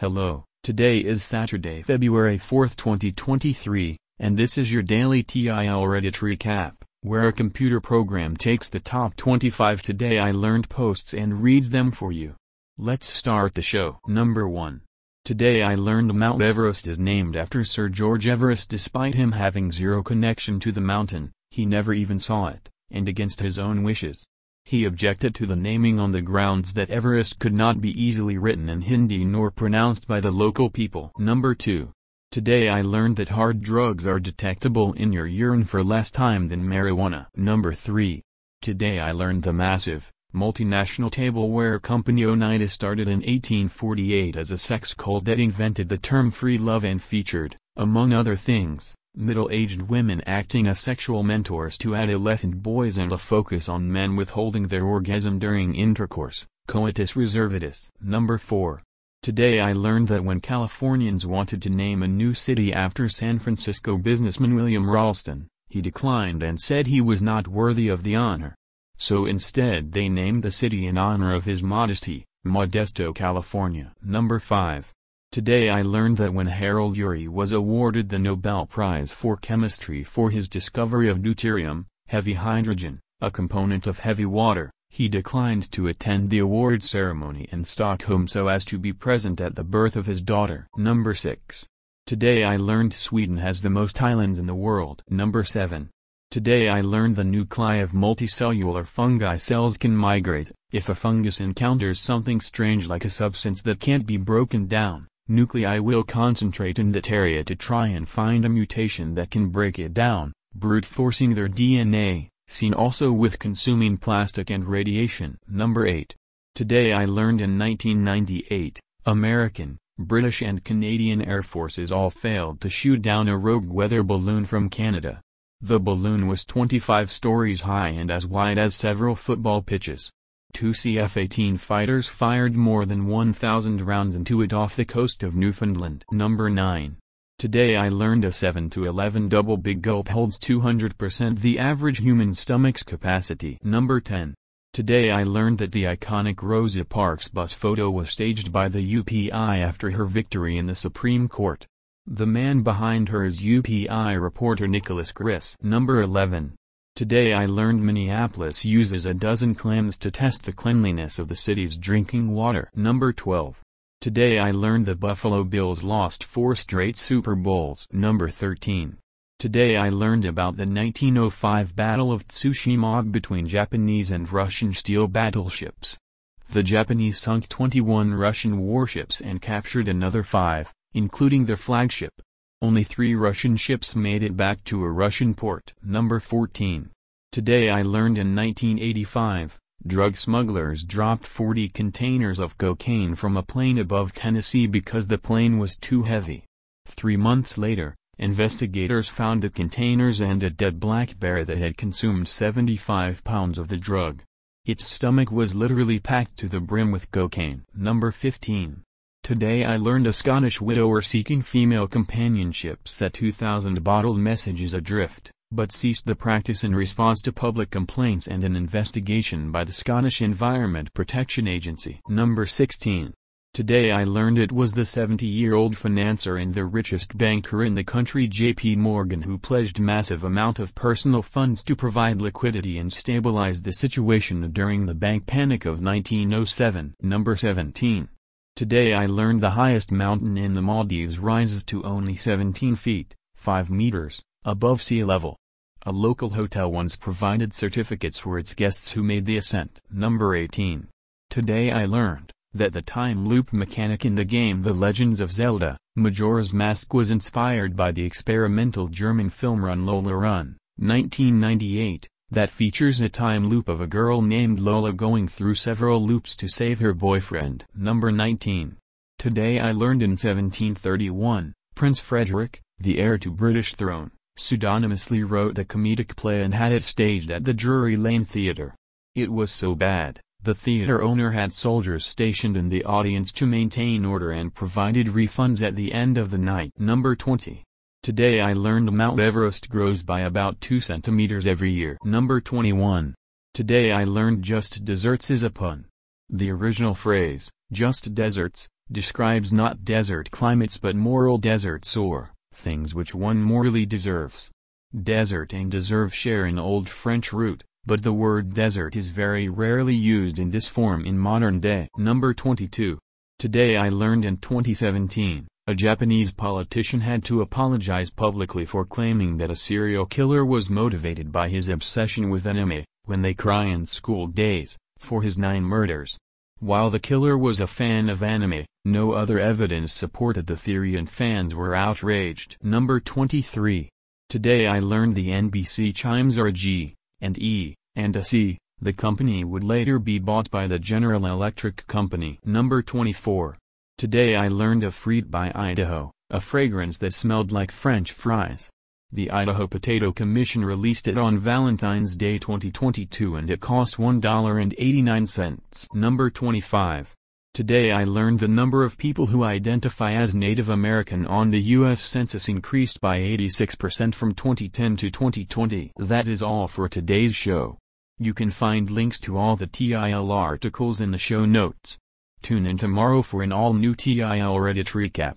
Hello, today is Saturday, February 4, 2023, and this is your daily TIL Reddit recap, where a computer program takes the top 25 Today I Learned posts and reads them for you. Let's start the show. Number 1. Today I learned Mount Everest is named after Sir George Everest despite him having zero connection to the mountain, he never even saw it, and against his own wishes. He objected to the naming on the grounds that Everest could not be easily written in Hindi nor pronounced by the local people. Number 2. Today I learned that hard drugs are detectable in your urine for less time than marijuana. Number 3. Today I learned the massive, multinational tableware company Oneida started in 1848 as a sex cult that invented the term free love and featured, among other things, middle-aged women acting as sexual mentors to adolescent boys and a focus on men withholding their orgasm during intercourse, coitus reservatus. Number 4. Today I learned that when Californians wanted to name a new city after San Francisco businessman William Ralston, he declined and said he was not worthy of the honor. So instead they named the city in honor of his modesty, Modesto, California. Number 5. Today I learned that when Harold Urey was awarded the Nobel Prize for Chemistry for his discovery of deuterium, heavy hydrogen, a component of heavy water, he declined to attend the award ceremony in Stockholm so as to be present at the birth of his daughter. Number 6. Today I learned Sweden has the most islands in the world. Number 7. Today I learned the nuclei of multicellular fungi cells can migrate, if a fungus encounters something strange like a substance that can't be broken down nuclei will concentrate in that area to try and find a mutation that can break it down, brute forcing their DNA, seen also with consuming plastic and radiation. Number 8. Today I learned in 1998, American, British and Canadian Air Forces all failed to shoot down a rogue weather balloon from Canada. The balloon was 25 stories high and as wide as several football pitches. Two CF-18 fighters fired more than 1,000 rounds into it off the coast of Newfoundland. Number 9. Today I learned a 7 to 11 double big gulp holds 200% the average human stomach's capacity. Number 10. Today I learned that the iconic Rosa Parks bus photo was staged by the UPI after her victory in the Supreme Court. The man behind her is UPI reporter Nicholas Chriss. Number 11. Today I learned Minneapolis uses a dozen clams to test the cleanliness of the city's drinking water. Number 12. Today I learned the Buffalo Bills lost four straight Super Bowls. Number 13. Today I learned about the 1905 Battle of Tsushima between Japanese and Russian steel battleships. The Japanese sunk 21 Russian warships and captured another five, including their flagship. Only three Russian ships made it back to a Russian port. Number 14. Today I learned in 1985, drug smugglers dropped 40 containers of cocaine from a plane above Tennessee because the plane was too heavy. Three months later, investigators found the containers and a dead black bear that had consumed 75 pounds of the drug. Its stomach was literally packed to the brim with cocaine. Number 15. Today I learned a Scottish widower seeking female companionship set 2,000 bottled messages adrift, but ceased the practice in response to public complaints and an investigation by the Scottish Environment Protection Agency. Number 16. Today I learned it was the 70-year-old financier and the richest banker in the country JP Morgan who pledged massive amount of personal funds to provide liquidity and stabilize the situation during the bank panic of 1907. Number 17. Today I learned the highest mountain in the Maldives rises to only 17 feet, 5 meters, above sea level. A local hotel once provided certificates for its guests who made the ascent. Number 18. Today I learned that the time loop mechanic in the game The Legends of Zelda, Majora's Mask was inspired by the experimental German film Run Lola Run, 1998, that features a time loop of a girl named Lola going through several loops to save her boyfriend. Number 19. Today I learned in 1731, Prince Frederick, the heir to British throne, pseudonymously wrote the comedic play and had it staged at the Drury Lane Theatre. It was so bad, the theatre owner had soldiers stationed in the audience to maintain order and provided refunds at the end of the night. Number 20. Today I learned Mount Everest grows by about 2 centimeters every year. Number 21. Today I learned just desserts is a pun. The original phrase, just deserts, describes not desert climates but moral deserts or things which one morally deserves. Desert and deserve share an old French root, but the word desert is very rarely used in this form in modern day. Number 22. Today I learned in 2017, a Japanese politician had to apologize publicly for claiming that a serial killer was motivated by his obsession with anime, when they cry in school days, for his nine murders. While the killer was a fan of anime, no other evidence supported the theory and fans were outraged. Number 23. Today I learned the NBC chimes are a G, and E, and a C, the company would later be bought by the General Electric Company. Number 24. Today I learned of Frites by Idaho, a fragrance that smelled like French fries. The Idaho Potato Commission released it on Valentine's Day 2022 and it cost $1.89. Number 25. Today I learned the number of people who identify as Native American on the U.S. Census increased by 86% from 2010 to 2020. That is all for today's show. You can find links to all the TIL articles in the show notes. Tune in tomorrow for an all-new TIL Reddit recap.